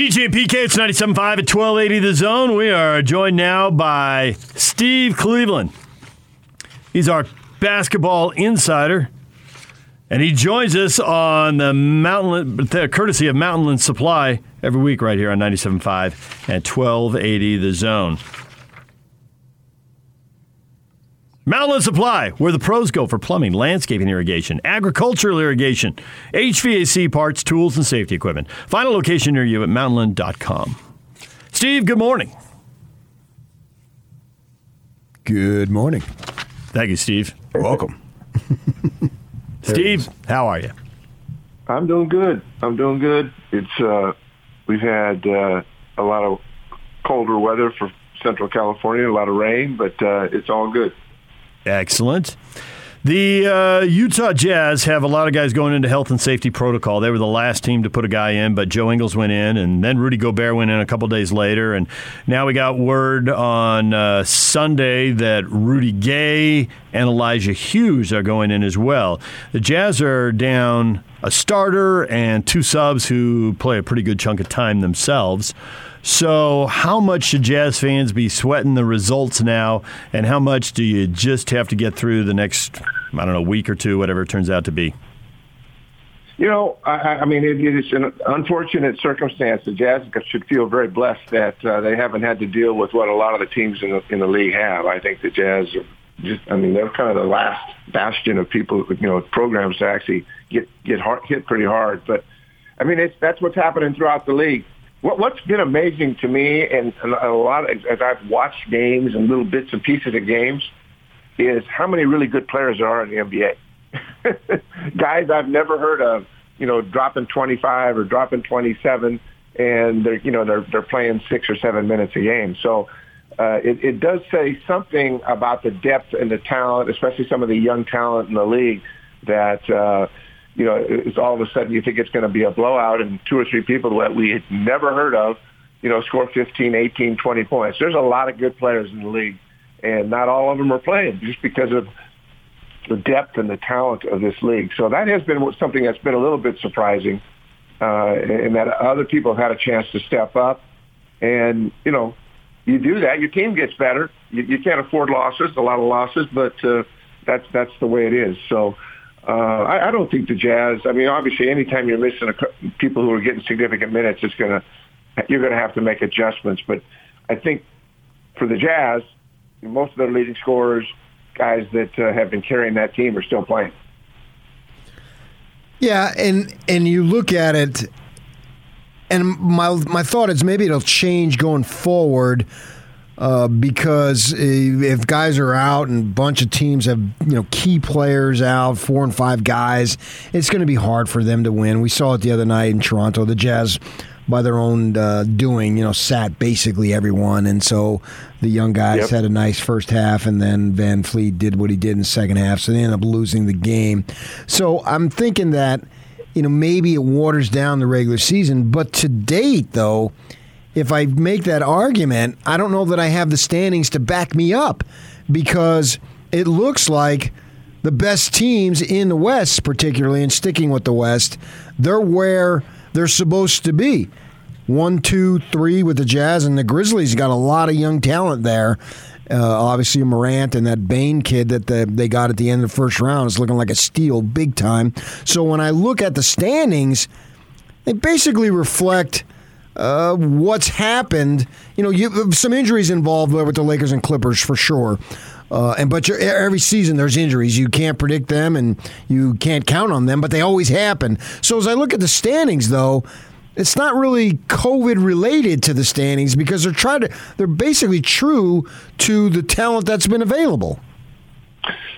DJ PK, it's 97.5 at 1280 The Zone. We are joined now by Steve Cleveland. He's our basketball insider, and he joins us on the Mountain, courtesy of Mountainland Supply every week right here on 97.5 at 1280 The Zone. Mountainland Supply, where the pros go for plumbing, landscaping irrigation, agricultural irrigation, HVAC parts, tools, and safety equipment. Find a location near you at mountainland.com. Steve, good morning. Good morning. Thank you, Steve. You're welcome. Steve, how are you? I'm doing good. I'm doing good. It's uh, we've had uh, a lot of colder weather for Central California, a lot of rain, but uh, it's all good. Excellent. The uh, Utah Jazz have a lot of guys going into health and safety protocol. They were the last team to put a guy in, but Joe Ingles went in, and then Rudy Gobert went in a couple days later. And now we got word on uh, Sunday that Rudy Gay and Elijah Hughes are going in as well. The Jazz are down a starter and two subs who play a pretty good chunk of time themselves. So, how much should Jazz fans be sweating the results now, and how much do you just have to get through the next, I don't know, week or two, whatever it turns out to be? You know, I, I mean, it, it's an unfortunate circumstance. The Jazz should feel very blessed that uh, they haven't had to deal with what a lot of the teams in the, in the league have. I think the Jazz are just, I mean, they're kind of the last bastion of people, you know, programs to actually get get hard, hit pretty hard. But I mean, it's that's what's happening throughout the league. What, what's been amazing to me, and a lot of, as I've watched games and little bits and pieces of games, is how many really good players there are in the NBA. Guys I've never heard of, you know, dropping 25 or dropping 27, and they're, you know, they're they're playing six or seven minutes a game. So. Uh, it, it does say something about the depth and the talent, especially some of the young talent in the league, that uh, you know, it's all of a sudden you think it's going to be a blowout and two or three people that we had never heard of, you know, score 15, 18, 20 points. There's a lot of good players in the league, and not all of them are playing just because of the depth and the talent of this league. So that has been something that's been a little bit surprising, uh, and that other people have had a chance to step up. And, you know, you do that, your team gets better. You, you can't afford losses, a lot of losses, but uh, that's that's the way it is. So uh, I, I don't think the Jazz. I mean, obviously, anytime you're missing a, people who are getting significant minutes, it's gonna you're gonna have to make adjustments. But I think for the Jazz, most of their leading scorers, guys that uh, have been carrying that team, are still playing. Yeah, and and you look at it, and my my thought is maybe it'll change going forward uh, because if guys are out and a bunch of teams have you know key players out, four and five guys, it's going to be hard for them to win. We saw it the other night in Toronto. The Jazz, by their own uh, doing, you know, sat basically everyone, and so the young guys yep. had a nice first half, and then VanVleet did what he did in the second half, so they ended up losing the game. So I'm thinking that you know maybe it waters down the regular season, but to date though if I make that argument, I don't know that I have the standings to back me up because it looks like the best teams in the West, particularly, and sticking with the West, they're where they're supposed to be. One, two, three with the Jazz, and the Grizzlies got a lot of young talent there. Uh, obviously, Morant and that Bane kid that the, they got at the end of the first round is looking like a steal big time. So when I look at the standings, they basically reflect – uh, what's happened. You know, you, some injuries involved with the Lakers and Clippers for sure. Uh, and but every season there's injuries. You can't predict them, and you can't count on them, but they always happen. So as I look at the standings, though, it's not really COVID related to the standings because they're trying to. They're basically true to the talent that's been available.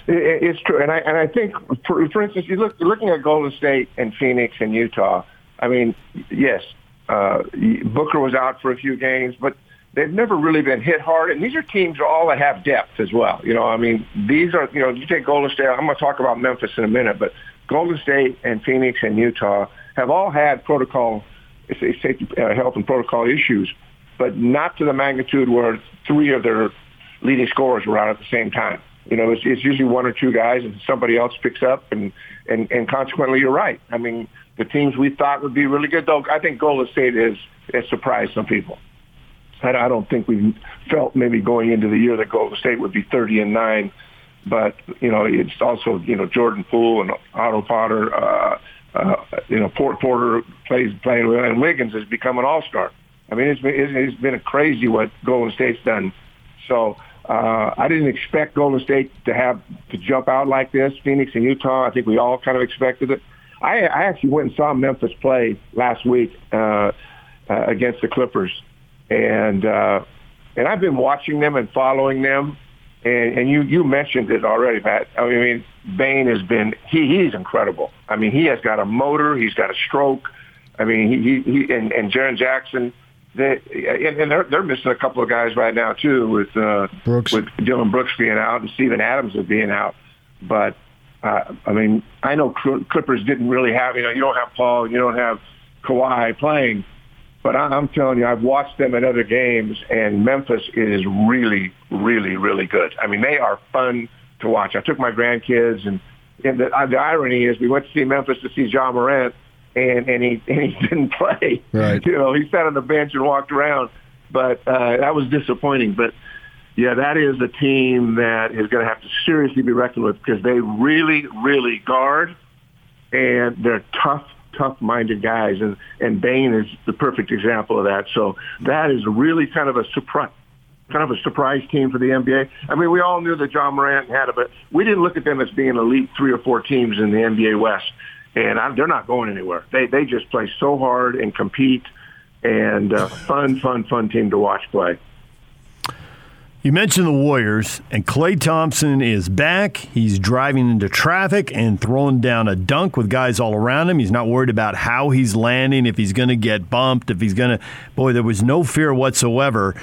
It's true, and I and I think, for, for instance, you look looking at Golden State and Phoenix and Utah. I mean, yes, uh, Booker was out for a few games, but they've never really been hit hard. And these are teams all that have depth as well. You know, I mean, these are, you know, you take Golden State, I'm going to talk about Memphis in a minute, but Golden State and Phoenix and Utah have all had protocol, safety, uh, health and protocol issues, but not to the magnitude where three of their leading scorers were out at the same time. You know, it's, it's usually one or two guys and somebody else picks up and, and, and consequently you're right. I mean, the teams we thought would be really good. Though I think Golden State is has surprised some people. I, I don't think we felt maybe going into the year that Golden State would be 30 and nine, but you know it's also you know Jordan Poole and Otto Porter. Uh, uh, you know Porter plays playing with, and Wiggins has become an all star. I mean, it's been it's been a crazy what Golden State's done. So uh, I didn't expect Golden State to have to jump out like this. Phoenix and Utah, I think we all kind of expected it. I, I actually went and saw Memphis play last week uh, uh, against the Clippers, and uh, and I've been watching them and following them. And, and you you mentioned it already, Pat. I mean, Bane has been he he's incredible. I mean, he has got a motor. He's got a stroke. I mean, he he, he and, and Jaren Jackson they and they're they're missing a couple of guys right now too with uh, Brooks. with Dillon Brooks being out and Steven Adams being out. But uh, I mean, I know Clippers didn't really have you know you don't have Paul, you don't have Kawhi playing, but I'm telling you, I've watched them in other games, and Memphis is really, really, really good. I mean, they are fun to watch. I took my grandkids, and, and the, uh, the irony is we went to see Memphis to see John Morant, and and he and he didn't play. Right. You know, he sat on the bench and walked around, but uh, that was disappointing. But yeah, that is a team that is going to have to seriously be reckoned with because they really, really guard, and they're tough, tough-minded guys, and and Bane is the perfect example of that. So that is really kind of a surprise. Kind of a surprise team for the NBA. I mean, we all knew that Ja Morant had it, but we didn't look at them as being elite three or four teams in the NBA West and I, they're not going anywhere. They they just play so hard and compete, and uh, fun, fun, fun team to watch play. You mentioned the Warriors, and Klay Thompson is back. He's driving into traffic and throwing down a dunk with guys all around him. He's not worried about how he's landing, if he's going to get bumped, if he's going to. Boy, there was no fear whatsoever.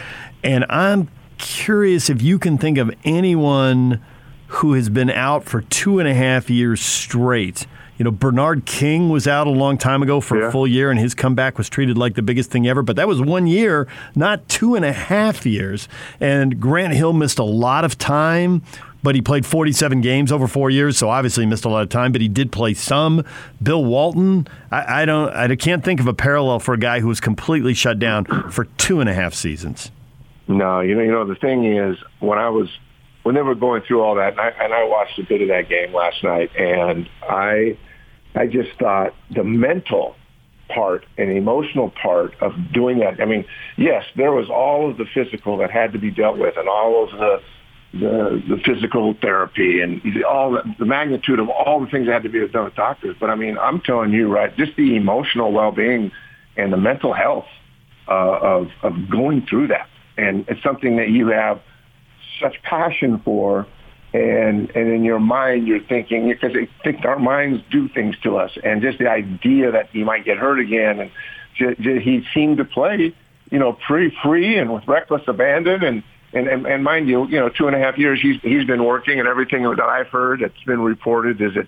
And I'm curious if you can think of anyone who has been out for two and a half years straight you know, Bernard King was out a long time ago for yeah. a full year, and his comeback was treated like the biggest thing ever. But that was one year, not two and a half years. And Grant Hill missed a lot of time but he played 47 games over four years, so obviously he missed a lot of time. But he did play some. Bill Walton, I, I, don't, I can't think of a parallel for a guy who was completely shut down for two and a half seasons. No, you know, you know the thing is when I was when they were going through all that, and I, and I watched a bit of that game last night, and I I just thought the mental part and emotional part of doing that. I mean, yes, there was all of the physical that had to be dealt with, and all of the the, the physical therapy and all the, the magnitude of all the things that had to be done with doctors. But I mean, I'm telling you, right, just the emotional well-being and the mental health uh, of of going through that, and it's something that you have such passion for and and in your mind you're thinking because I think our minds do things to us, and just the idea that he might get hurt again, and j- j- he seemed to play, you know, pretty free and with reckless abandon, and and and, and mind you, you know, two and a half years he's he's been working, and everything that I've heard that's been reported is that,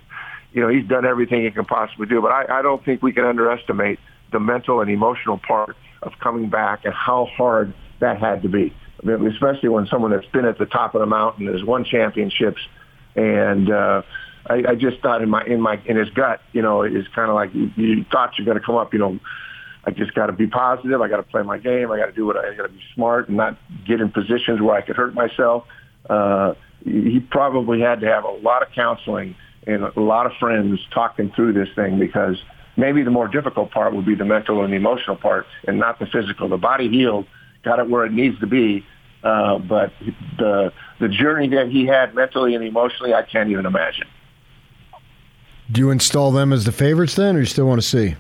you know, he's done everything he can possibly do, but I, I don't think we can underestimate the mental and emotional part of coming back and how hard that had to be especially when someone that's been at the top of the mountain has won championships, and uh, I, I just thought in my in my in his gut, you know, it's kind of like you, you thought you're going to come up, you know. I just got to be positive. I got to play my game. I got to do what I, I got to be smart and not get in positions where I could hurt myself. Uh, he probably had to have a lot of counseling and a lot of friends talking through this thing because maybe the more difficult part would be the mental and the emotional part and not the physical. The body healed got it where it needs to be. Uh, but the the journey that he had mentally and emotionally, I can't even imagine. Do you install them as the favorites then, or you still want to see?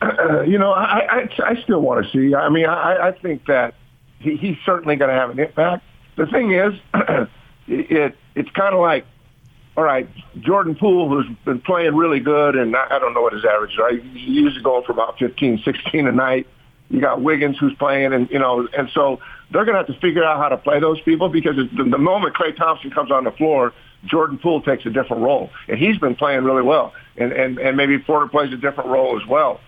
Uh, you know, I, I, I still want to see. I mean, I, I think that he, he's certainly going to have an impact. The thing is, it it's kind of like, all right, Jordan Poole, who's been playing really good, and I, I don't know what his average is. Right? He usually going for about 15, 16 a night. You got Wiggins who's playing, and you know, and so they're going to have to figure out how to play those people because the, the moment Klay Thompson comes on the floor, Jordan Poole takes a different role, and he's been playing really well, and and and maybe Porter plays a different role as well.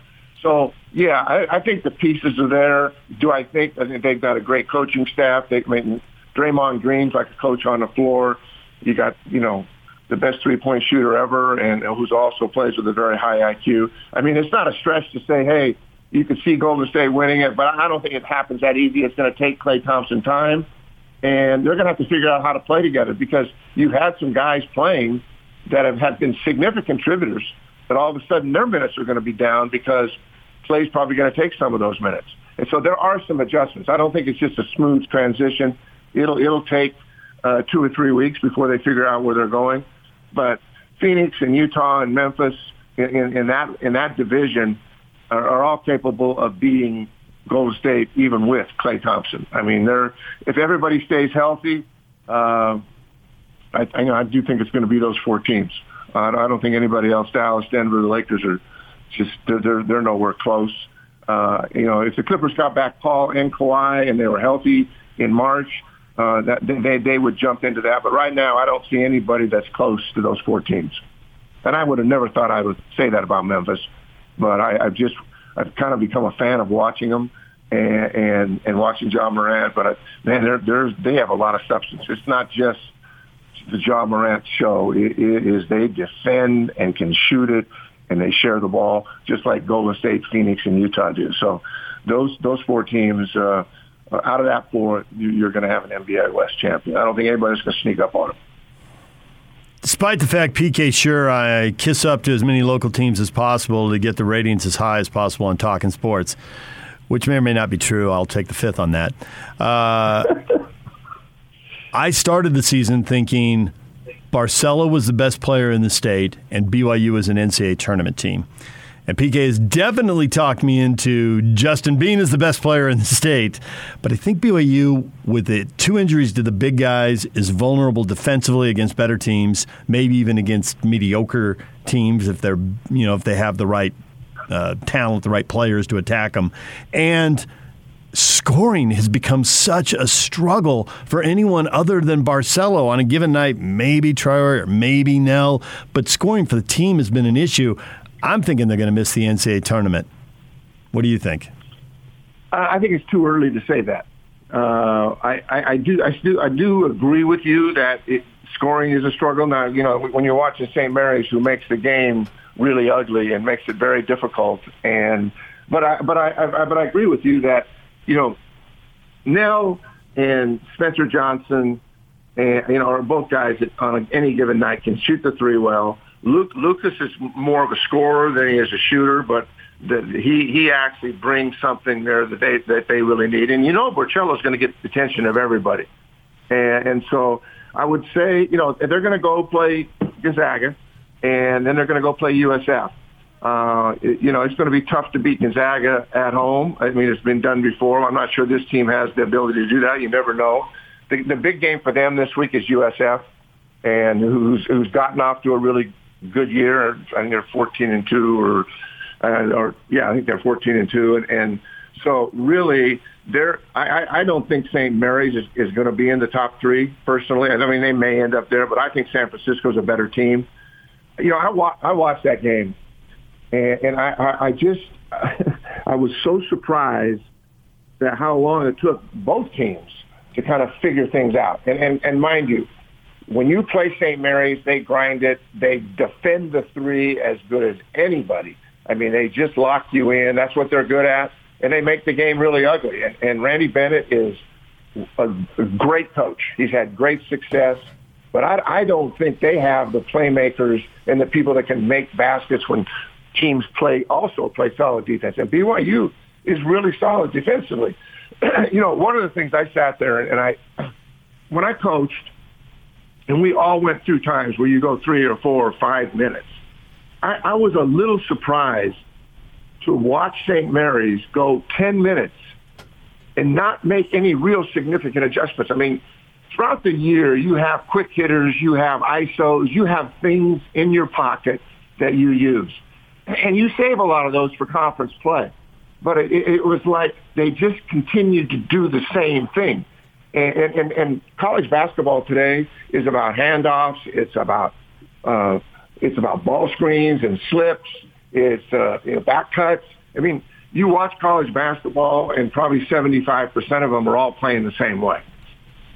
So yeah, I, I think the pieces are there. Do I think I think they've got a great coaching staff? They I mean, Draymond Green's like a coach on the floor. You got you know the best three-point shooter ever, and uh, who's also plays with a very high IQ. I mean, it's not a stretch to say, hey, you could see Golden State winning it, but I don't think it happens that easy. It's going to take Klay Thompson time, and they're going to have to figure out how to play together because you had some guys playing that have had been significant contributors that all of a sudden their minutes are going to be down because Klay's probably going to take some of those minutes. And so there are some adjustments. I don't think it's just a smooth transition. It'll it'll take uh, two or three weeks before they figure out where they're going. But Phoenix and Utah and Memphis in, in, in that in that division are, are all capable of beating Golden State even with Klay Thompson. I mean, they're if everybody stays healthy, uh, I, I, know, I do think it's going to be those four teams. Uh, I don't think anybody else, Dallas, Denver, the Lakers are just they're they're, they're nowhere close. Uh, you know, if the Clippers got back Paul and Kawhi and they were healthy in March, uh, that they they would jump into that. But right now, I don't see anybody that's close to those four teams. And I would have never thought I would say that about Memphis, but I, I've just I've kind of become a fan of watching them and and, and watching Ja Morant. But I, man, they're, they're they have a lot of substance. It's not just the Ja Morant show. It, it is they defend and can shoot it, and they share the ball just like Golden State, Phoenix, and Utah do. So those those four teams. Uh, out of that four, you're going to have an NBA West champion. I don't think anybody's going to sneak up on them. Despite the fact PK sure I kiss up to as many local teams as possible to get the ratings as high as possible on Talking Sports, which may or may not be true. I'll take the fifth on that. Uh, I started the season thinking Barcello was the best player in the state and BYU was an NCAA tournament team. And PK has definitely talked me into Justin Bean is the best player in the state. But I think BYU, with the two injuries to the big guys, is vulnerable defensively against better teams, maybe even against mediocre teams if they're you know if they have the right uh, talent, the right players to attack them, and scoring has become such a struggle for anyone other than Barcello on a given night. Maybe Traore or maybe Knell, but scoring for the team has been an issue. I'm thinking they're going to miss the NCAA tournament. What do you think? I think it's too early to say that. Uh, I, I, I, do I do I do agree with you that it, scoring is a struggle. Now you know when you're watching St. Mary's, who makes the game really ugly and makes it very difficult. And but I but I, I but I agree with you that you know, Knell and Spencer Johnson, and you know, are both guys that on any given night can shoot the three well. Luke, Lucas is more of a scorer than he is a shooter, but he he actually brings something there that they that they really need. And you know, Barcello is going to get the attention of everybody, and, and so I would say, you know, they're going to go play Gonzaga, and then they're going to go play USF. Uh, it, you know, it's going to be tough to beat Gonzaga at home. I mean, it's been done before. I'm not sure this team has the ability to do that. You never know. The, the big game for them this week is USF, and who's who's gotten off to a really good year. I think they're 14 and two, or uh, or yeah, I think they're 14 and two, and, and so really, they're. I, I don't think St. Mary's is, is going to be in the top three personally. I mean, they may end up there, but I think San Francisco's a better team. You know, I wa- I watched that game and, and I, I, I just, I was so surprised that how long it took both teams to kind of figure things out. And, and, and mind you, when you play St. Mary's, they grind it. They defend the three as good as anybody. I mean, they just lock you in. That's what they're good at. And they make the game really ugly. And, and Randy Bennett is a, a great coach. He's had great success. But I, I don't think they have the playmakers and the people that can make baskets when teams play also play solid defense. And BYU is really solid defensively. you know, one of the things I sat there and I, when I coached, and we all went through times where you go three or four or five minutes. I, I was a little surprised to watch St. Mary's go 10 minutes and not make any real significant adjustments. I mean, throughout the year, you have quick hitters, you have ISOs, you have things in your pocket that you use and you save a lot of those for conference play. But it, it was like they just continued to do the same thing. And, and, and college basketball today is about handoffs. It's about uh, it's about ball screens and slips. It's uh, you know, back cuts. I mean, you watch college basketball, and probably 75% of them are all playing the same way.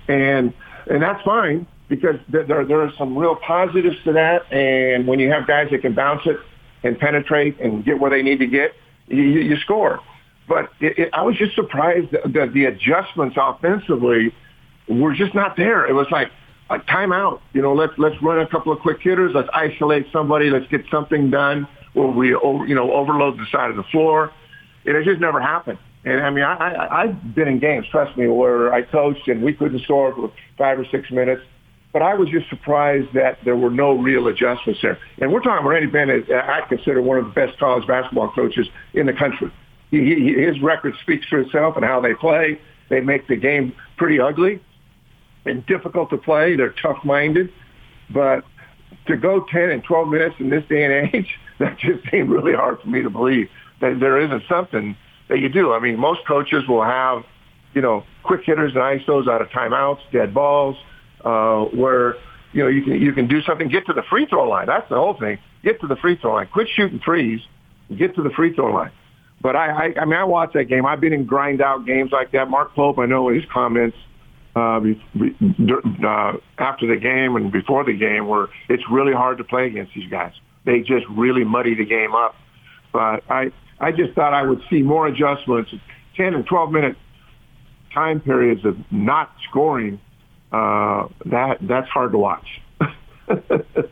And and that's fine because there, there, are some real positives to that. And when you have guys that can bounce it and penetrate and get where they need to get, you, you score. But it, it, I was just surprised that the, adjustments offensively were just not there. It was like a timeout. You know, let's let's run a couple of quick hitters. Let's isolate somebody. Let's get something done where we you know overload the side of the floor. It just never happened. And I mean, I, I I've been in games, trust me, where I coached and we couldn't score for five or six minutes. But I was just surprised that there were no real adjustments there. And we're talking about Randy Bennett. I consider one of the best college basketball coaches in the country. He, he, his record speaks for itself and how they play. They make the game pretty ugly and difficult to play. They're tough-minded, but to go 10 and 12 minutes in this day and age, that just seemed really hard for me to believe that there isn't something that you do. I mean, most coaches will have, you know, quick hitters and ISOs out of timeouts, dead balls, uh, where you know you can you can do something. Get to the free throw line. That's the whole thing. Get to the free throw line. Quit shooting threes. Get to the free throw line. But I, I, I mean, I watched that game. I've been in grind out games like that. Mark Pope, I know his comments uh, uh, after the game and before the game where it's really hard to play against these guys. They just really muddy the game up. But I, I just thought I would see more adjustments. 10 and 12 minute time periods of not scoring, uh, that, that's hard to watch.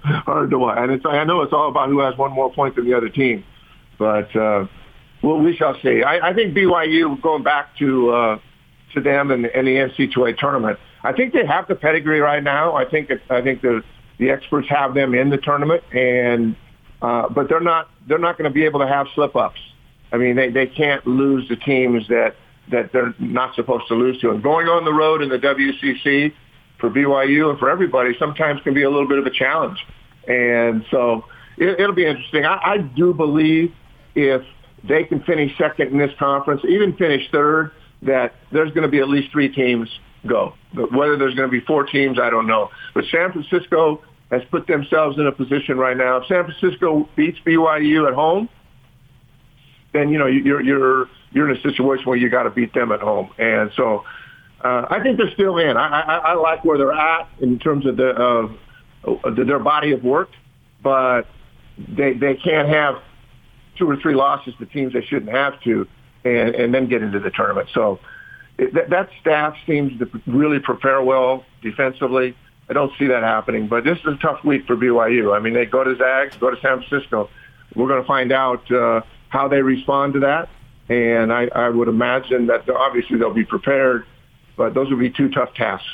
hard to watch. And it's, I know it's all about who has one more point than the other team. But, uh, well, we shall see. I, I think BYU going back to uh, to them and, and the NCAA tournament. I think they have the pedigree right now. I think it, I think the the experts have them in the tournament, and uh, but they're not they're not going to be able to have slip ups. I mean, they they can't lose the teams that that they're not supposed to lose to. And going on the road in the WCC for BYU and for everybody sometimes can be a little bit of a challenge. And so it, it'll be interesting. I, I do believe if they can finish second in this conference, even finish third, that there's going to be at least three teams go. But whether there's going to be four teams, I don't know. But San Francisco has put themselves in a position right now. If San Francisco beats BYU at home, then you know you're you're you're in a situation where you got to beat them at home. And so uh, I think they're still in. I, I, I like where they're at in terms of the uh, their body of work, but they they can't have two or three losses to teams they shouldn't have to, and, and then get into the tournament. So it, that, that staff seems to really prepare well defensively. I don't see that happening, but this is a tough week for BYU. I mean, they go to Zags, go to San Francisco. We're going to find out uh, how they respond to that, and I, I would imagine that obviously they'll be prepared, but those would be two tough tasks.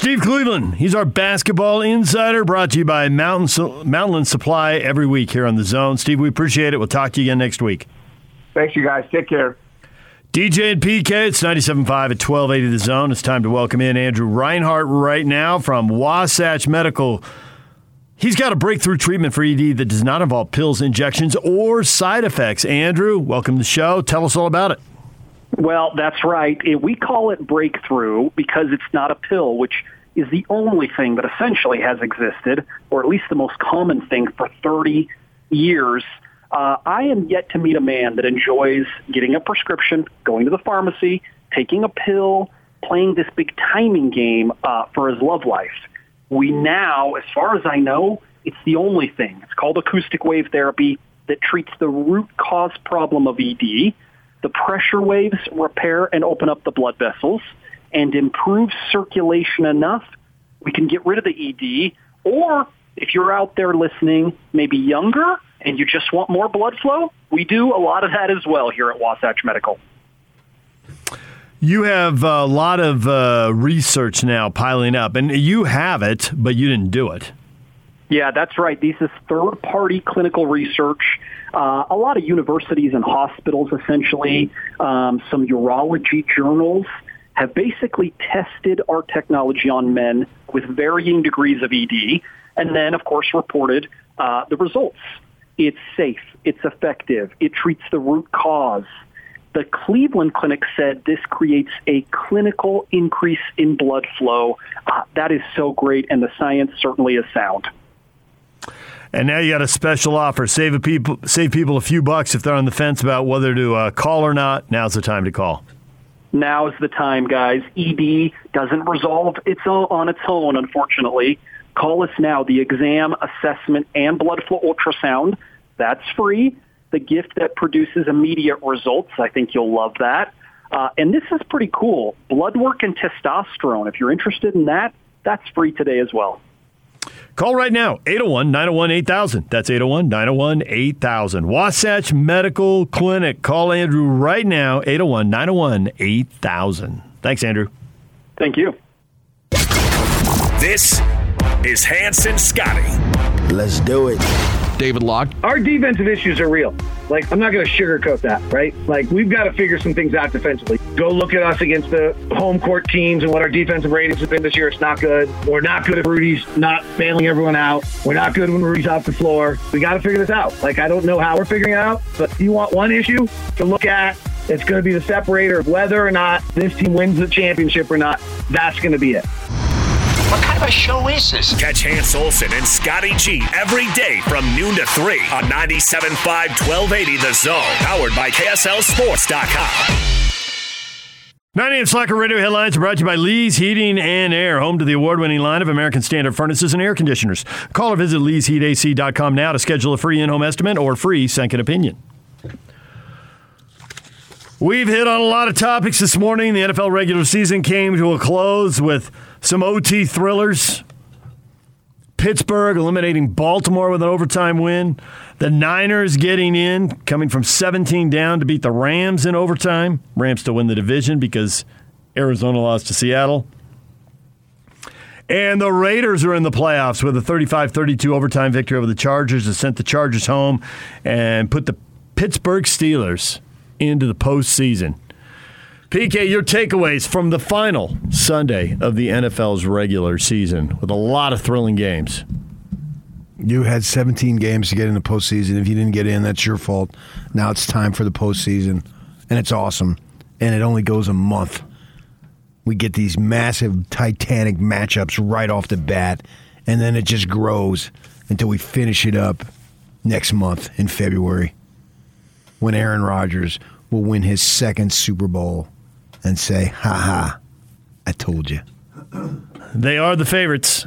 Steve Cleveland, he's our basketball insider, brought to you by Mountain Mountainland Supply every week here on the Zone. Steve, we appreciate it. We'll talk to you again next week. Thanks, you guys. Take care. DJ and PK, it's 97.5 at 1280 The Zone. It's time to welcome in Andrew Reinhardt right now from Wasatch Medical. He's got a breakthrough treatment for ED that does not involve pills, injections, or side effects. Andrew, welcome to the show. Tell us all about it. Well, that's right. We call it breakthrough because it's not a pill, which is the only thing that essentially has existed, or at least the most common thing for 30 years. Uh, I am yet to meet a man that enjoys getting a prescription, going to the pharmacy, taking a pill, playing this big timing game uh, for his love life. We now, as far as I know, it's the only thing. It's called acoustic wave therapy that treats the root cause problem of ED the pressure waves repair and open up the blood vessels and improve circulation enough, we can get rid of the ED. Or if you're out there listening, maybe younger, and you just want more blood flow, we do a lot of that as well here at Wasatch Medical. You have a lot of uh, research now piling up, and you have it, but you didn't do it. Yeah, that's right. This is third party clinical research. Uh, a lot of universities and hospitals, essentially, um, some urology journals have basically tested our technology on men with varying degrees of ED, and then, of course, reported uh, the results. It's safe, it's effective, it treats the root cause. The Cleveland Clinic said this creates a clinical increase in blood flow. Uh, that is so great, and the science certainly is sound. And now you got a special offer. Save a people, save people a few bucks if they're on the fence about whether to uh, call or not. Now's the time to call. Now is the time, guys. ED doesn't resolve its own, on its own, unfortunately. Call us now. The exam, assessment, and blood flow ultrasound, that's free. The gift that produces immediate results, I think you'll love that. Uh, and this is pretty cool. Blood work and testosterone. If you're interested in that, that's free today as well. Call right now, 801 901 8000. That's 801 901 8000. Wasatch Medical Clinic. Call Andrew right now, 801 901 8000. Thanks, Andrew. Thank you. This is Hanson Scotty. Let's do it. David Locke. Our defensive issues are real. Like, I'm not going to sugarcoat that, right? Like, we've got to figure some things out defensively. Go look at us against the home court teams and what our defensive ratings have been this year. It's not good. We're not good if Rudy's not bailing everyone out. We're not good when Rudy's off the floor. We got to figure this out. Like, I don't know how we're figuring it out, but you want one issue to look at, it's going to be the separator of whether or not this team wins the championship or not. That's going to be it. What kind of a show is this? Catch Hans Olsen and Scotty G every day from noon to 3 on 97.5 1280 The Zone. Powered by KSLSports.com. 9 a.m. Slacker Radio headlines are brought to you by Lee's Heating and Air, home to the award winning line of American Standard furnaces and air conditioners. Call or visit leesheatac.com now to schedule a free in home estimate or free second opinion. We've hit on a lot of topics this morning. The NFL regular season came to a close with some OT thrillers. Pittsburgh eliminating Baltimore with an overtime win. The Niners getting in, coming from 17 down to beat the Rams in overtime. Rams to win the division because Arizona lost to Seattle. And the Raiders are in the playoffs with a 35 32 overtime victory over the Chargers that sent the Chargers home and put the Pittsburgh Steelers into the postseason. PK, your takeaways from the final Sunday of the NFL's regular season with a lot of thrilling games. You had 17 games to get in the postseason. If you didn't get in, that's your fault. Now it's time for the postseason, and it's awesome. And it only goes a month. We get these massive, titanic matchups right off the bat, and then it just grows until we finish it up next month in February when Aaron Rodgers will win his second Super Bowl and say, ha ha, I told you. They are the favorites.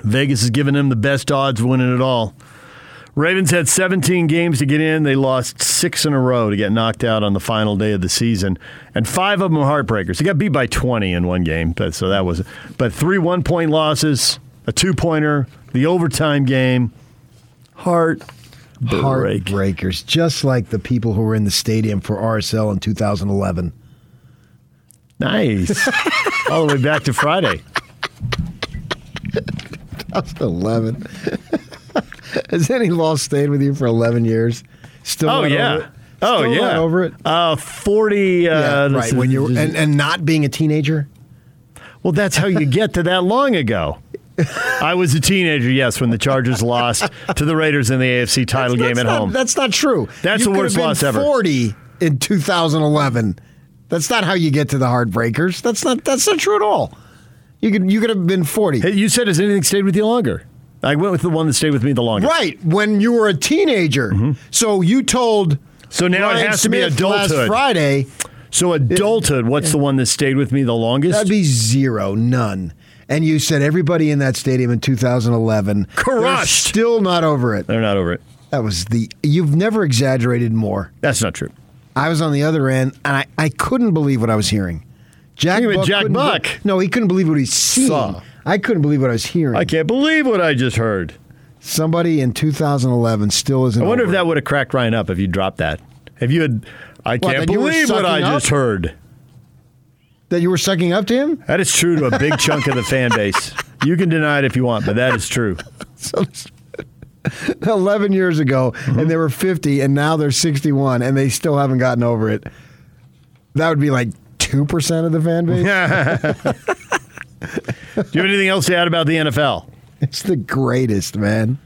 Vegas has given them the best odds of winning it all. Ravens had 17 games to get in. They lost six in a row to get knocked out on the final day of the season, and five of them were heartbreakers. They got beat by 20 in one game, but, so that was. But three one-point losses, a two-pointer, the overtime game. Heart. Heartbreakers, just like the people who were in the stadium for RSL in 2011. Nice. All the way back to Friday. 2011. Has any loss stayed with you for 11 years? Still Oh yeah. over it? Oh Still yeah. over it? Uh, Forty. Uh, yeah, right. When you this is- and, and not being a teenager. well, that's how you get to that long ago. I was a teenager, yes, when the Chargers lost to the Raiders in the AFC title game that's at not, home. That's not true. That's you the worst loss ever. 40 in 2011. That's not how you get to the heartbreakers. That's not. That's not true at all. You could you could have been 40. Hey, you said has anything stayed with you longer? I went with the one that stayed with me the longest. Right when you were a teenager. So you told. Mm-hmm. So now it Ryan has to be Smith last adulthood. Friday. So adulthood, what's the one that stayed with me the longest? That'd be zero, none. And you said everybody in that stadium in 2011 Crushed. Still not over it. They're not over it. That was the. You've never exaggerated more. That's not true. I was on the other end, and I, I couldn't believe what I was hearing. Jack Buck Jack couldn't Buck? be- no, he couldn't believe what he. Saw. I couldn't believe what I was hearing. I can't believe what I just heard. Somebody in 2011 still isn't. I wonder if that would have cracked Ryan up if you dropped that. If you had, I can't that you were believe what I sucking up? just heard. that you were sucking up to him. That is true to a big chunk of the fan base. You can deny it if you want, but that is true. So 11 years ago, Mm-hmm. and they were 50, and now they're 61, and they still haven't gotten over it. That would be like 2% of the fan base. Do you have anything else to add about the NFL? it's the greatest, man.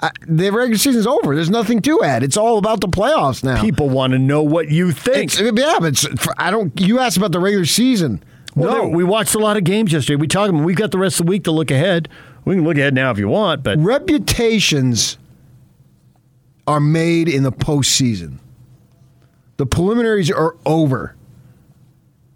I, the regular season's over. There's nothing to add. It's all about the playoffs now. People want to know what you think. It's, yeah, but it's, I don't. You asked about the regular season. Well, no, we watched a lot of games yesterday. We talked. We've got the rest of the week to look ahead. We can look ahead now if you want, but reputations are made in the postseason. The preliminaries are over.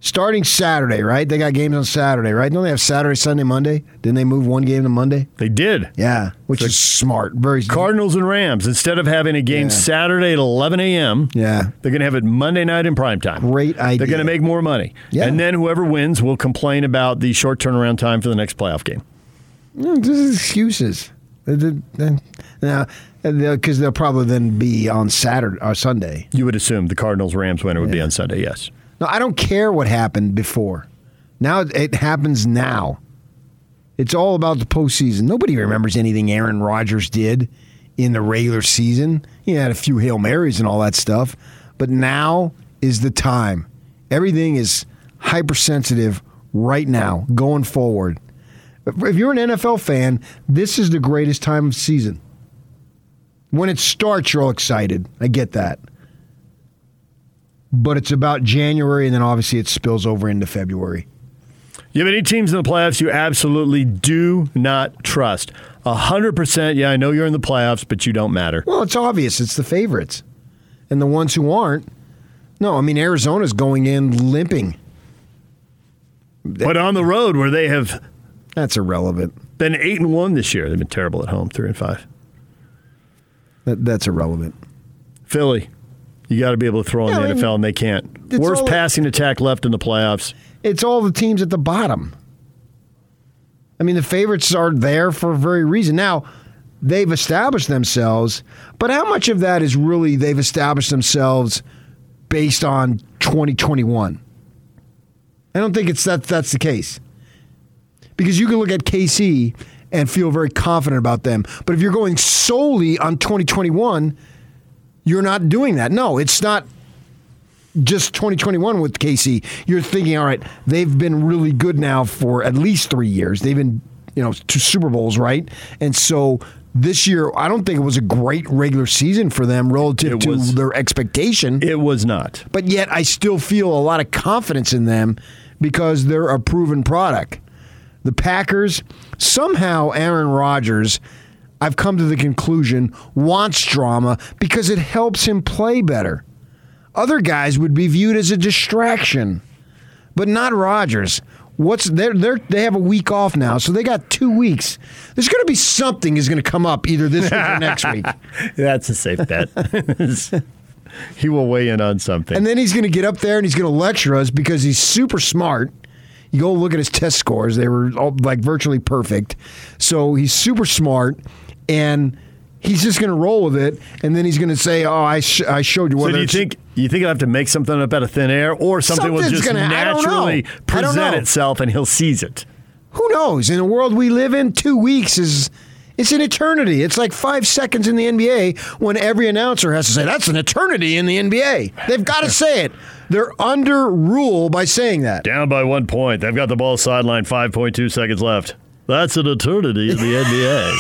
Starting Saturday, right? They got games on Saturday, right? Don't they have Saturday, Sunday, Monday? Didn't they move one game to Monday? They did. Yeah, which is smart. Very Cardinals and Rams. Instead of having a game Yeah. Saturday at 11 a.m., Yeah. they're going to have it Monday night in prime time. Great idea. They're going to make more money. Yeah. And then whoever wins will complain about the short turnaround time for the next playoff game. This is excuses. Now, because they'll probably then be on Saturday or Sunday. You would assume the Cardinals Rams winner would be on Sunday, yes. No, I don't care what happened before. Now it happens now. It's all about the postseason. Nobody remembers anything Aaron Rodgers did in the regular season. He had a few Hail Marys and all that stuff. But now is the time. Everything is hypersensitive right now, going forward. If you're an NFL fan, this is the greatest time of season. When it starts, you're all excited. I get that but it's about January, and then obviously it spills over into February. You have any teams in the playoffs you absolutely do not trust? 100%, yeah, I know you're in the playoffs, but you don't matter. Well, it's obvious. It's the favorites. And the ones who aren't, no, I mean, Arizona's going in limping. But on the road where they have That's irrelevant. been 8 and 1 this year, they've been terrible at home, 3 and 5. That, that's irrelevant. Philly, you got to be able to throw in Yeah, the I mean, NFL, and they can't. Worst passing attack left in the playoffs. It's all the teams at the bottom. I mean, the favorites are there for a very reason. Now, they've established themselves, but how much of that is really they've established themselves based on 2021? I don't think it's that that's the case. Because you can look at KC and feel very confident about them. But if you're going solely on 2021, you're not doing that. No, it's not just 2021 with KC. You're thinking, all right, they've been really good now for at least three years. They've been, you know, two Super Bowls, right? And so this year, I don't think it was a great regular season for them relative It to was- their expectation. It was not. but yet, I still feel a lot of confidence in them because they're a proven product. The Packers, somehow, Aaron Rodgers. I've come to the conclusion wants drama because it helps him play better. Other guys would be viewed as a distraction, but not Rodgers. What's they're, they're they have a week off now, so they got two weeks. There's going to be something is going to come up either this week or next week, That's a safe bet. he will weigh in on something. and then he's going to get up there and he's going to lecture us because he's super smart. You go look at his test scores; they were all, like virtually perfect. So he's super smart, and he's just going to roll with it. And then he's going to say, "Oh, I sh- I showed you." so whether do you think you think he'll have to make something up out of thin air, or something will just gonna- I don't know. naturally present itself and he'll seize it? Who knows? In the world we live in, two weeks is it's an eternity. It's like five seconds in the NBA when every announcer has to say that's an eternity in the NBA. They've got to say it. They're under rule by saying that. Down by one point. They've got the ball sideline. Five point two seconds left. That's an eternity in the NBA.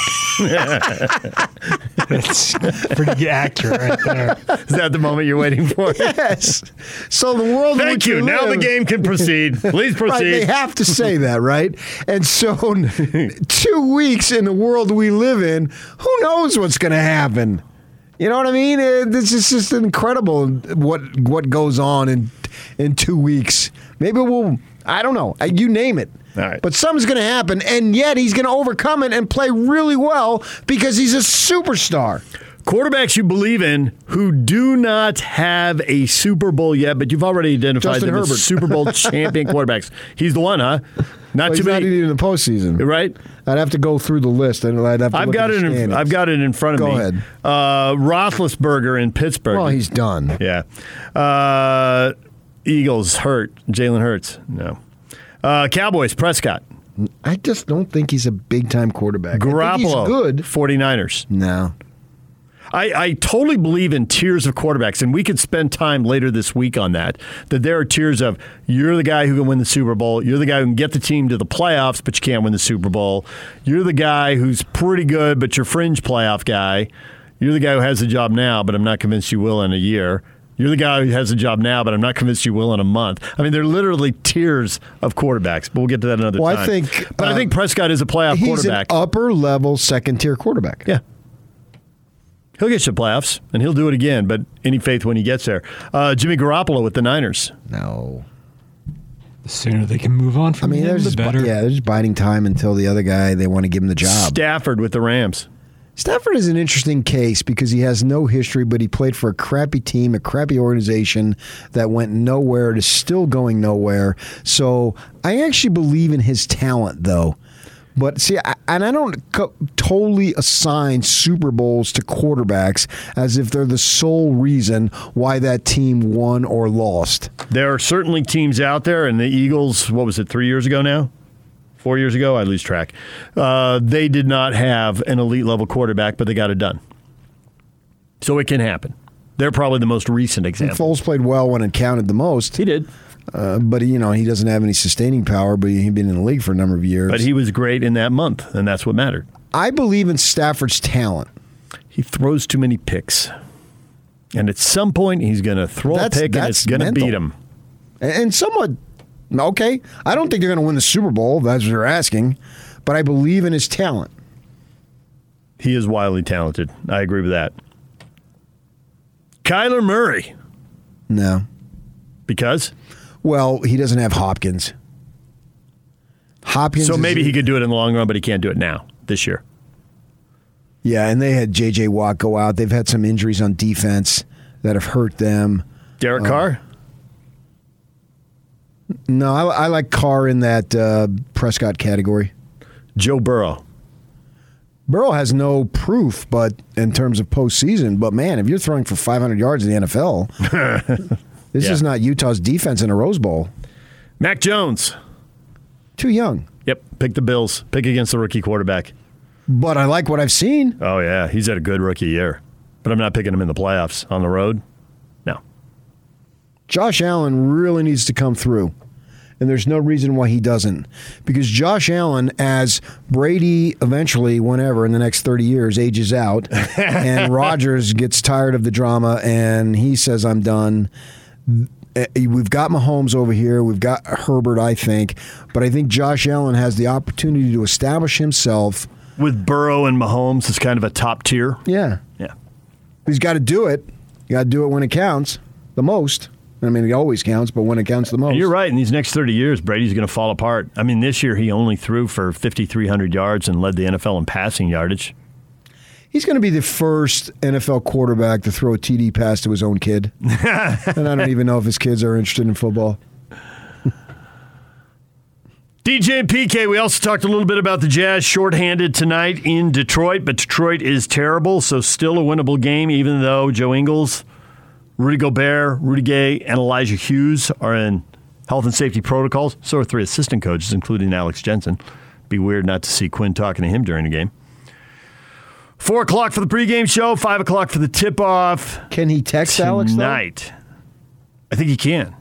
It's pretty accurate right there. Is that the moment you're waiting for? Yes. So the world. Thank which you. we Now the game can proceed. Please Right, they have to say that, right? And so, two weeks in the world we live in, who knows what's going to happen? You know what I mean? This is just incredible what what goes on in in two weeks. Maybe we'll. I don't know. You name it. Right. But something's going to happen, and yet he's going to overcome it and play really well because he's a superstar. Quarterbacks you believe in who do not have a Super Bowl yet, but you've already identified Justin them as Super Bowl champion quarterbacks. He's the one, huh? Not Well, too he's not many, even in the postseason, right? I'd have to go through the list, and I'd have to. I've look got at it. In. I've got it in front of Go me. Go ahead. Uh, Roethlisberger in Pittsburgh. Well, he's done. yeah. Uh, Eagles hurt. Jalen Hurts. No. Uh, Cowboys. Prescott. I just don't think he's a big time quarterback. I think Garoppolo. he's good. 49ers. No. I, I totally believe in tiers of quarterbacks, and we could spend time later this week on that. That there are tiers of you're the guy who can win the Super Bowl, you're the guy who can get the team to the playoffs, but you can't win the Super Bowl. You're the guy who's pretty good, but you're fringe playoff guy. You're the guy who has the job now, but I'm not convinced you will in a year. You're the guy who has a job now, but I'm not convinced you will in a month. I mean, they're literally tiers of quarterbacks, but we'll get to that another Well, I time. think, but I uh, think Prescott is a playoff He's quarterback. an upper level second tier quarterback. yeah. He'll get you the playoffs, and he'll do it again. But any faith when he gets there. Uh, Jimmy Garoppolo with the Niners. No. The sooner they can move on from I from mean, him, they're the better. yeah, they're just biding time until the other guy, they want to give him the job. Stafford with the Rams. Stafford is an interesting case because he has no history, but he played for a crappy team, a crappy organization that went nowhere. It is still going nowhere. So I actually believe in his talent, though. But see, I, and I don't co- totally assign Super Bowls to quarterbacks as if they're the sole reason why that team won or lost. There are certainly teams out there, and the Eagles, what was it, three years ago now? Four years ago? I lose track. Uh, they did not have an elite level quarterback, but they got it done. So it can happen. They're probably the most recent And example. Foles played well when it counted the most, He did. Uh, but you know he doesn't have any sustaining power. But he's been in the league for a number of years. But he was great in that month, and that's what mattered. I believe in Stafford's talent. He throws too many picks. And at some point, he's going to throw That's- a pick, and it's going to beat him. and somewhat okay. I don't think they're going to win the Super Bowl. That's what you're asking, but I believe in his talent. He is wildly talented. I agree with that. Kyler Murray, No, because well, he doesn't have Hopkins. Hopkins. so maybe he could do it in the long run, but he can't do it now this year. Yeah, and they had J.J. Watt go out. They've had some injuries on defense that have hurt them. Derek Carr, No, I, I like Carr in that uh, Prescott category. Joe Burrow. Burrow has no proof, but in terms of postseason, but man, if you're throwing for 500 yards in the NFL, this Yeah. is not Utah's defense in a Rose Bowl. Mac Jones. Too young. Yep, pick the Bills. Pick against the rookie quarterback. But I like what I've seen. Oh yeah, he's had a good rookie year, but I'm not picking him in the playoffs on the road. No, Josh Allen really needs to come through. And there's no reason why he doesn't. Because Josh Allen, as Brady eventually, whenever in the next 30 years, ages out, and Rodgers gets tired of the drama and he says, I'm done. Eh, We've got Mahomes over here. We've got Herbert, I think. But I think Josh Allen has the opportunity to establish himself. with Burrow and Mahomes, it's kind of a top tier. Yeah. Yeah, He's got to do it. You got to do it when it counts the most. I mean, it always counts, but when it counts the most. You're right. In these next 30 years, Brady's going to fall apart. I mean, this year he only threw for 5,300 yards and led the NFL in passing yardage. He's going to be the first NFL quarterback to throw a TD pass to his own kid. and I don't even know if his kids are interested in football. DJ and PK, we also talked a little bit about the Jazz shorthanded tonight in Detroit, but Detroit is terrible, so still a winnable game, even though Joe Ingles, Rudy Gobert, Rudy Gay, and Elijah Hughes are in health and safety protocols. So are three assistant coaches, including Alex Jensen. Be weird not to see Quin talking to him during the game. Four o'clock for the pregame show, five o'clock for the tip off Can he text Alex? tonight. I think he can.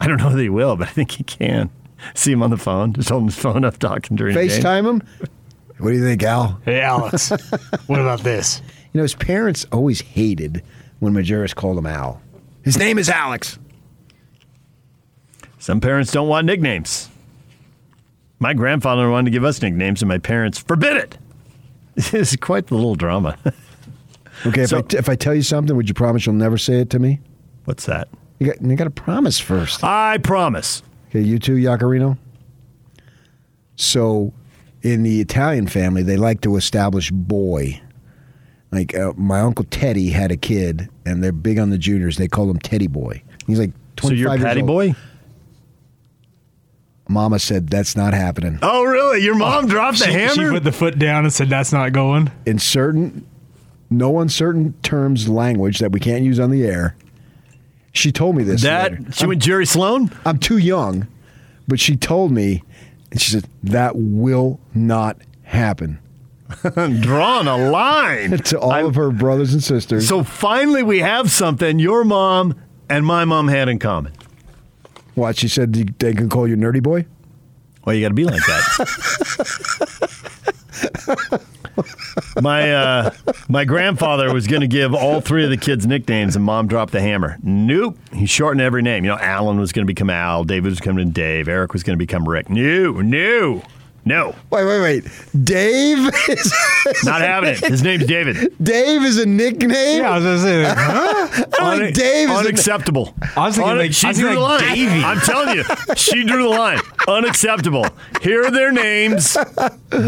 I don't know that he will, but I think he can. See him on the phone, just holding his phone up, talking during the game. FaceTime him? What do you think, Al? Hey, Alex, what about this? You know, his parents always hated when Majerus called him Al. His name is Alex. Some parents don't want nicknames. My grandfather wanted to give us nicknames, and my parents forbid it. It's quite the little drama. Okay, if, So- I t- if I tell you something, would you promise you'll never say it to me? What's that? You got, you got to promise first. I promise. Okay, you too, Yacarino? So, in the Italian family, they like to establish boy. Like, uh, my Uncle Teddy had a kid, and they're big on the juniors. They call him Teddy Boy. He's like 25 So you're years Patty old. Boy? Mama said that's not happening. Oh, really? Your mom oh, dropped the She, she hammer? put the foot down and said, "That's not going." In certain, no uncertain terms language that we can't use on the air, she told me this. later. that she went Jerry Sloan? I'm too young, but she told me, and she said, that will not happen Drawn a line. to all of her brothers and sisters. So finally, we have something your mom and my mom had in common. What? She said they they can call you nerdy boy? Well, you got to be like that. my uh, my grandfather was going to give all three of the kids nicknames, and mom dropped the hammer. Nope, he shortened every name. You know, Alan was going to become Al, David was coming to Dave, Eric was going to become Rick. No, no, No, Wait, wait, wait. Dave is not having it. His name's David. Dave is a nickname. Yeah, I was gonna say. Huh? I don't think Dave is unacceptable. I was thinking Un- like- she I was drew the like line. Davey. I'm telling you, she drew the line. Unacceptable. Here are their names.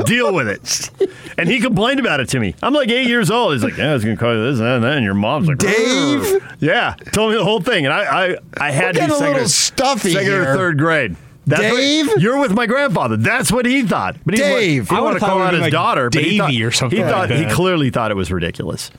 Deal with it. And he complained about it to me. I'm like eight years old. He's like, yeah, I was gonna call you this and that. And, that. and your mom's like, Dave? "Rrr." Yeah, told me the whole thing, and I, I, I had We're to be getting a little stuffy second or third grade. That's what- Dave? you're with my grandfather. That's what he thought. But he Dave. He I want to call out his like daughter, but he thought, or something he like thought he clearly thought it was ridiculous.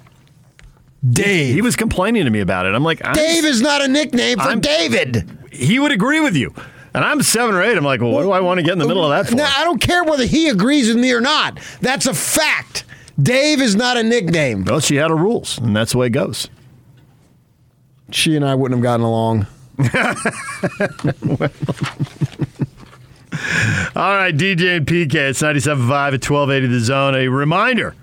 Dave. He was complaining to me about it. I'm like, I'm Dave is not a nickname for I'm- David. he would agree with you. And I'm seven or eight. I'm like, well, what do I want to get in the middle of that for? Now, I don't care whether he agrees with me or not. That's a fact. Dave is not a nickname. Well, she had her rules, and that's the way it goes. She and I wouldn't have gotten along. All right, DJ and PK, it's 97.5 at 1280 The Zone. A reminder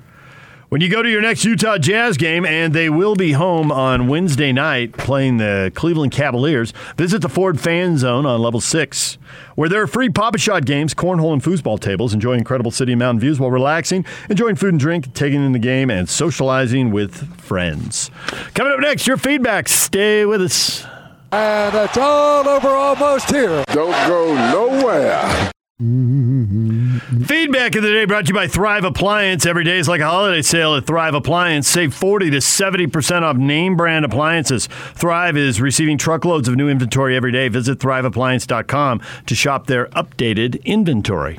when you go to your next Utah Jazz game, and they will be home on Wednesday night playing the Cleveland Cavaliers, visit the Ford Fan Zone on level six, where there are free Pop-A-Shot games, cornhole, and foosball tables. Enjoy incredible city and mountain views while relaxing, enjoying food and drink, taking in the game, and socializing with friends. Coming up next, your feedback. Stay with us. And it's all over almost here. Don't go nowhere. Feedback of the day brought to you by Thrive Appliance. Every day is like a holiday sale at Thrive Appliance. Save 40 to 70% off name brand appliances. Thrive is receiving truckloads of new inventory every day. Visit thriveappliance.com to shop their updated inventory.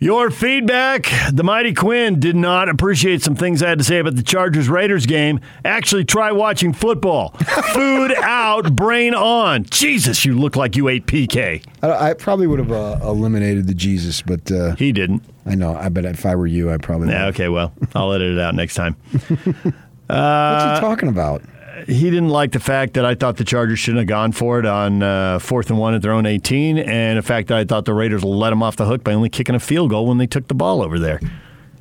Your feedback. The Mighty Quinn did not appreciate some things I had to say about the Chargers Raiders game. Actually, try watching football. Food out, brain on. Jesus, you look like you ate PK. I, I probably would have uh, eliminated the Jesus, but uh, He didn't. I know. I bet if I were you, I probably. Yeah, would. okay, well, I'll edit it out next time. What's he talking about? He didn't like the fact that I thought the Chargers shouldn't have gone for it on uh, fourth and one at their own 18, and the fact that I thought the Raiders let them off the hook by only kicking a field goal when they took the ball over there.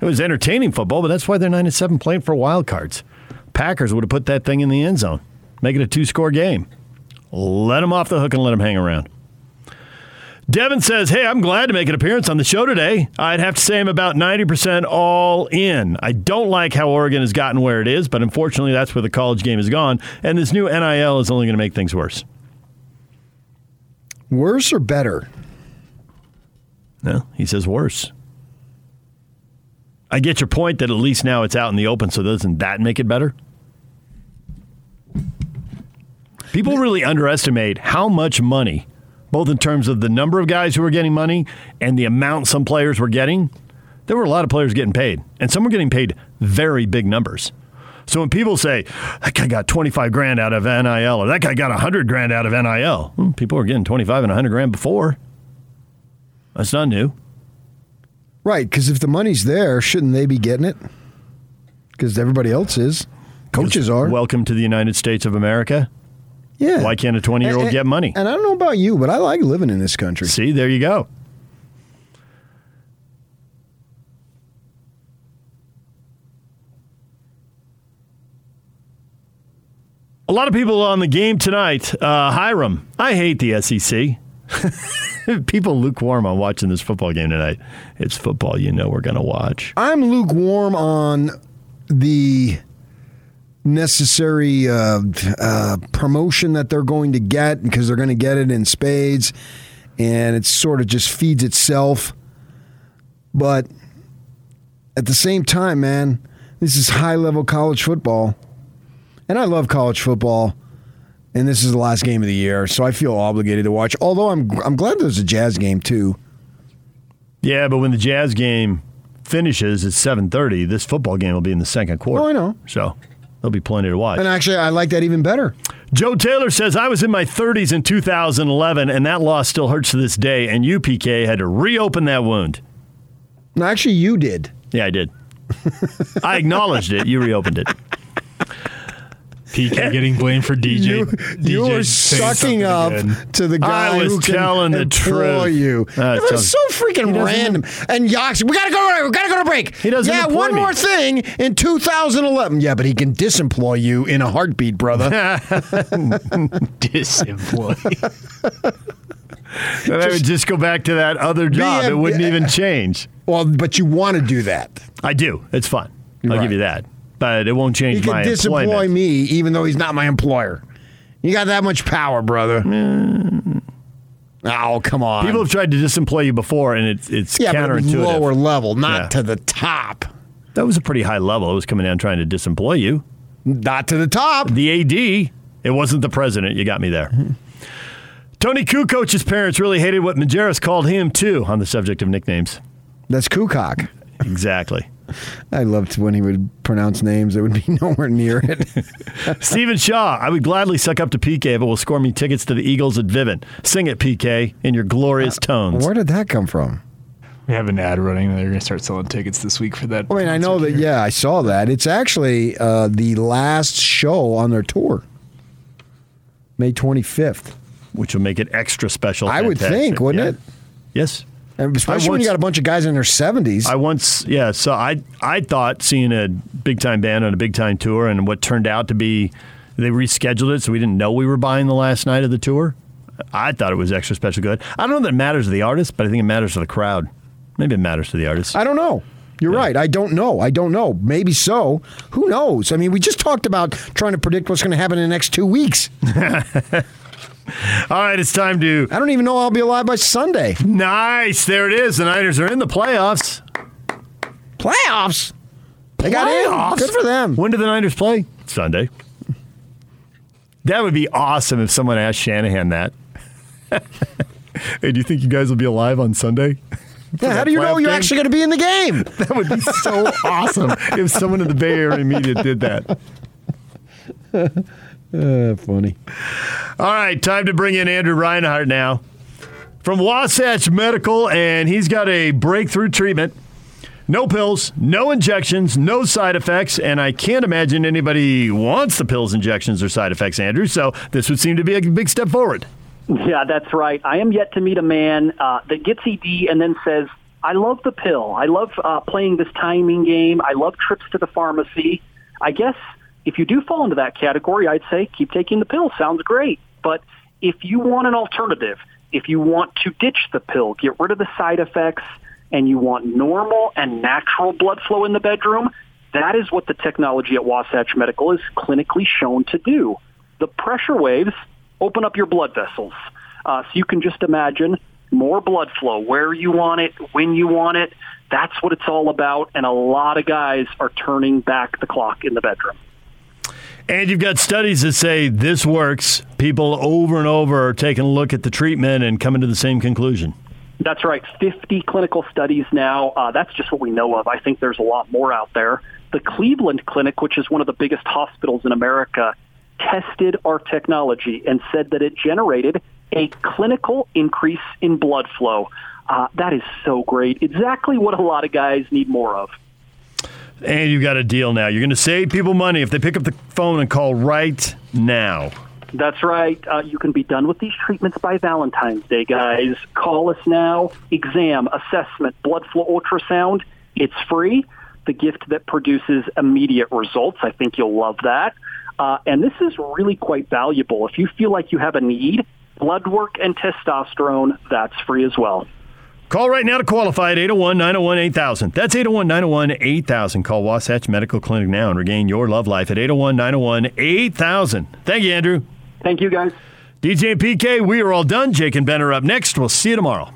It was entertaining football, but that's why they're 9 and 7 playing for wild cards. Packers would have put that thing in the end zone, make it a two score game. Let them off the hook and let them hang around. Devin says, Hey, I'm glad to make an appearance on the show today. I'd have to say I'm about 90% all in. I don't like how Oregon has gotten where it is, but unfortunately, that's where the college game has gone. And this new NIL is only going to make things worse. Worse or better? No, he says worse. I get your point that at least now it's out in the open, so doesn't that make it better? People really underestimate how much money, both in terms of the number of guys who were getting money and the amount some players were getting. There were a lot of players getting paid, and some were getting paid very big numbers. So when people say that guy got 25 grand out of NIL or that guy got 100 grand out of NIL, hmm, people were getting 25 and 100 grand before. That's not new. Right, because if the money's there, shouldn't they be getting it? Because everybody else is. Coaches are. Welcome to the United States of America. Yeah. Why can't a 20 year old get money? And I don't know about you, but I like living in this country. See, there you go. A lot of people on the game tonight. Uh, Hiram, I hate the SEC. people lukewarm on watching this football game tonight. It's football, you know we're going to watch. I'm lukewarm on the necessary uh, uh, promotion that they're going to get because they're going to get it in spades, and it sort of just feeds itself. But at the same time, man, this is high level college football, and I love college football. And this is the last game of the year, so I feel obligated to watch. Although I'm I'm glad there's a Jazz game too. Yeah, but when the Jazz game finishes at 7:30, this football game will be in the second quarter. Oh, I know. So there'll be plenty to watch. And actually, I like that even better. Joe Taylor says, I was in my 30s in 2011, and that loss still hurts to this day, and UPK had to reopen that wound. No, actually, you did. Yeah, I did. I acknowledged it. You reopened it. PK getting blamed for DJ. You, DJ you were sucking up again. to the guy I was who can telling the employ truth. you. Uh, it was so freaking random. And Yox, we gotta go. We gotta go to break. He doesn't Yeah, one me. more thing in 2011. Yeah, but he can disemploy you in a heartbeat, brother. disemploy. Then I would just go back to that other job. a- it wouldn't even change. Well, but you want to do that. I do. It's fun. I'll Right. give you that. But it won't change He my can disemploy employment. me, even though he's not my employer. You got that much power, brother. Oh, come on. People have tried to disemploy you before, and it's it's yeah, but it was counterintuitive. lower level, not Yeah. to the top. That was a pretty high level. It was coming down trying to disemploy you. Not to the top. The AD, it wasn't the president. You got me there. Mm-hmm. Tony Kukoc's parents really hated what Majerus called him, too, on the subject of nicknames. That's Kukoc. Exactly. I loved when he would pronounce names that would be nowhere near it. Stephen Shaw, I would gladly suck up to PK if it will score me tickets to the Eagles at Vivint. Sing it, PK, in your glorious tones. Where did that come from? We have an ad running. They're going to start selling tickets this week for that. I mean, I know that. Yeah, I saw that. It's actually uh, the last show on their tour, May 25th. Which will make it extra special. I would fantastic. think, wouldn't Yeah. it? Yes. And especially when once- you got a bunch of guys in their 70s. I once, yeah. So I, I thought seeing a big time band on a big time tour, and what turned out to be, they rescheduled it, so we didn't know we were buying the last night of the tour. I thought it was extra special good. I don't know that it matters to the artist, but I think it matters to the crowd. Maybe it matters to the artist. I don't know. You're right. I don't know. I don't know. Maybe so. Who knows? I mean, we just talked about trying to predict what's going to happen in the next two weeks. All right, it's time to. I don't even know I'll be alive by Sunday. Nice. There it is. The Niners are in the playoffs. Playoffs. They got in. Good for them. When do the Niners play? Sunday. That would be awesome if someone asked Shanahan that. hey, do you think you guys will be alive on Sunday? Yeah, how do you know you're game? actually going to be in the game? That would be so awesome if someone in the Bay Area media did that. Uh, funny. All right, time to bring in Andrew Reinhardt now from Wasatch Medical, and he's got a breakthrough treatment. No pills, no injections, no side effects, and I can't imagine anybody wants the pills, injections, or side effects, Andrew. So this would seem to be a big step forward. Yeah, that's right. I am yet to meet a man uh, that gets ED and then says, I love the pill. I love uh, playing this timing game. I love trips to the pharmacy. I guess if you do fall into that category, I'd say keep taking the pill. Sounds great. But if you want an alternative, if you want to ditch the pill, get rid of the side effects, and you want normal and natural blood flow in the bedroom, that is what the technology at Wasatch Medical is clinically shown to do. The pressure waves open up your blood vessels. Uh, so you can just imagine more blood flow where you want it, when you want it. That's what it's all about. And a lot of guys are turning back the clock in the bedroom. And you've got studies that say this works. People over and over are taking a look at the treatment and coming to the same conclusion. That's right. 50 clinical studies now. Uh, that's just what we know of. I think there's a lot more out there. The Cleveland Clinic, which is one of the biggest hospitals in America, tested our technology and said that it generated a clinical increase in blood flow. Uh, that is so great. Exactly what a lot of guys need more of. And you've got a deal now. You're going to save people money if they pick up the phone and call right now. That's right. Uh, you can be done with these treatments by Valentine's Day, guys. Call us now. Exam, assessment, blood flow ultrasound. It's free. The gift that produces immediate results. I think you'll love that. Uh, and this is really quite valuable. If you feel like you have a need, blood work and testosterone, that's free as well. Call right now to qualify at 801 901 8000. That's 801 901 8000. Call Wasatch Medical Clinic now and regain your love life at 801 901 8000. Thank you, Andrew. Thank you, guys. DJ and PK, we are all done. Jake and Ben are up next. We'll see you tomorrow.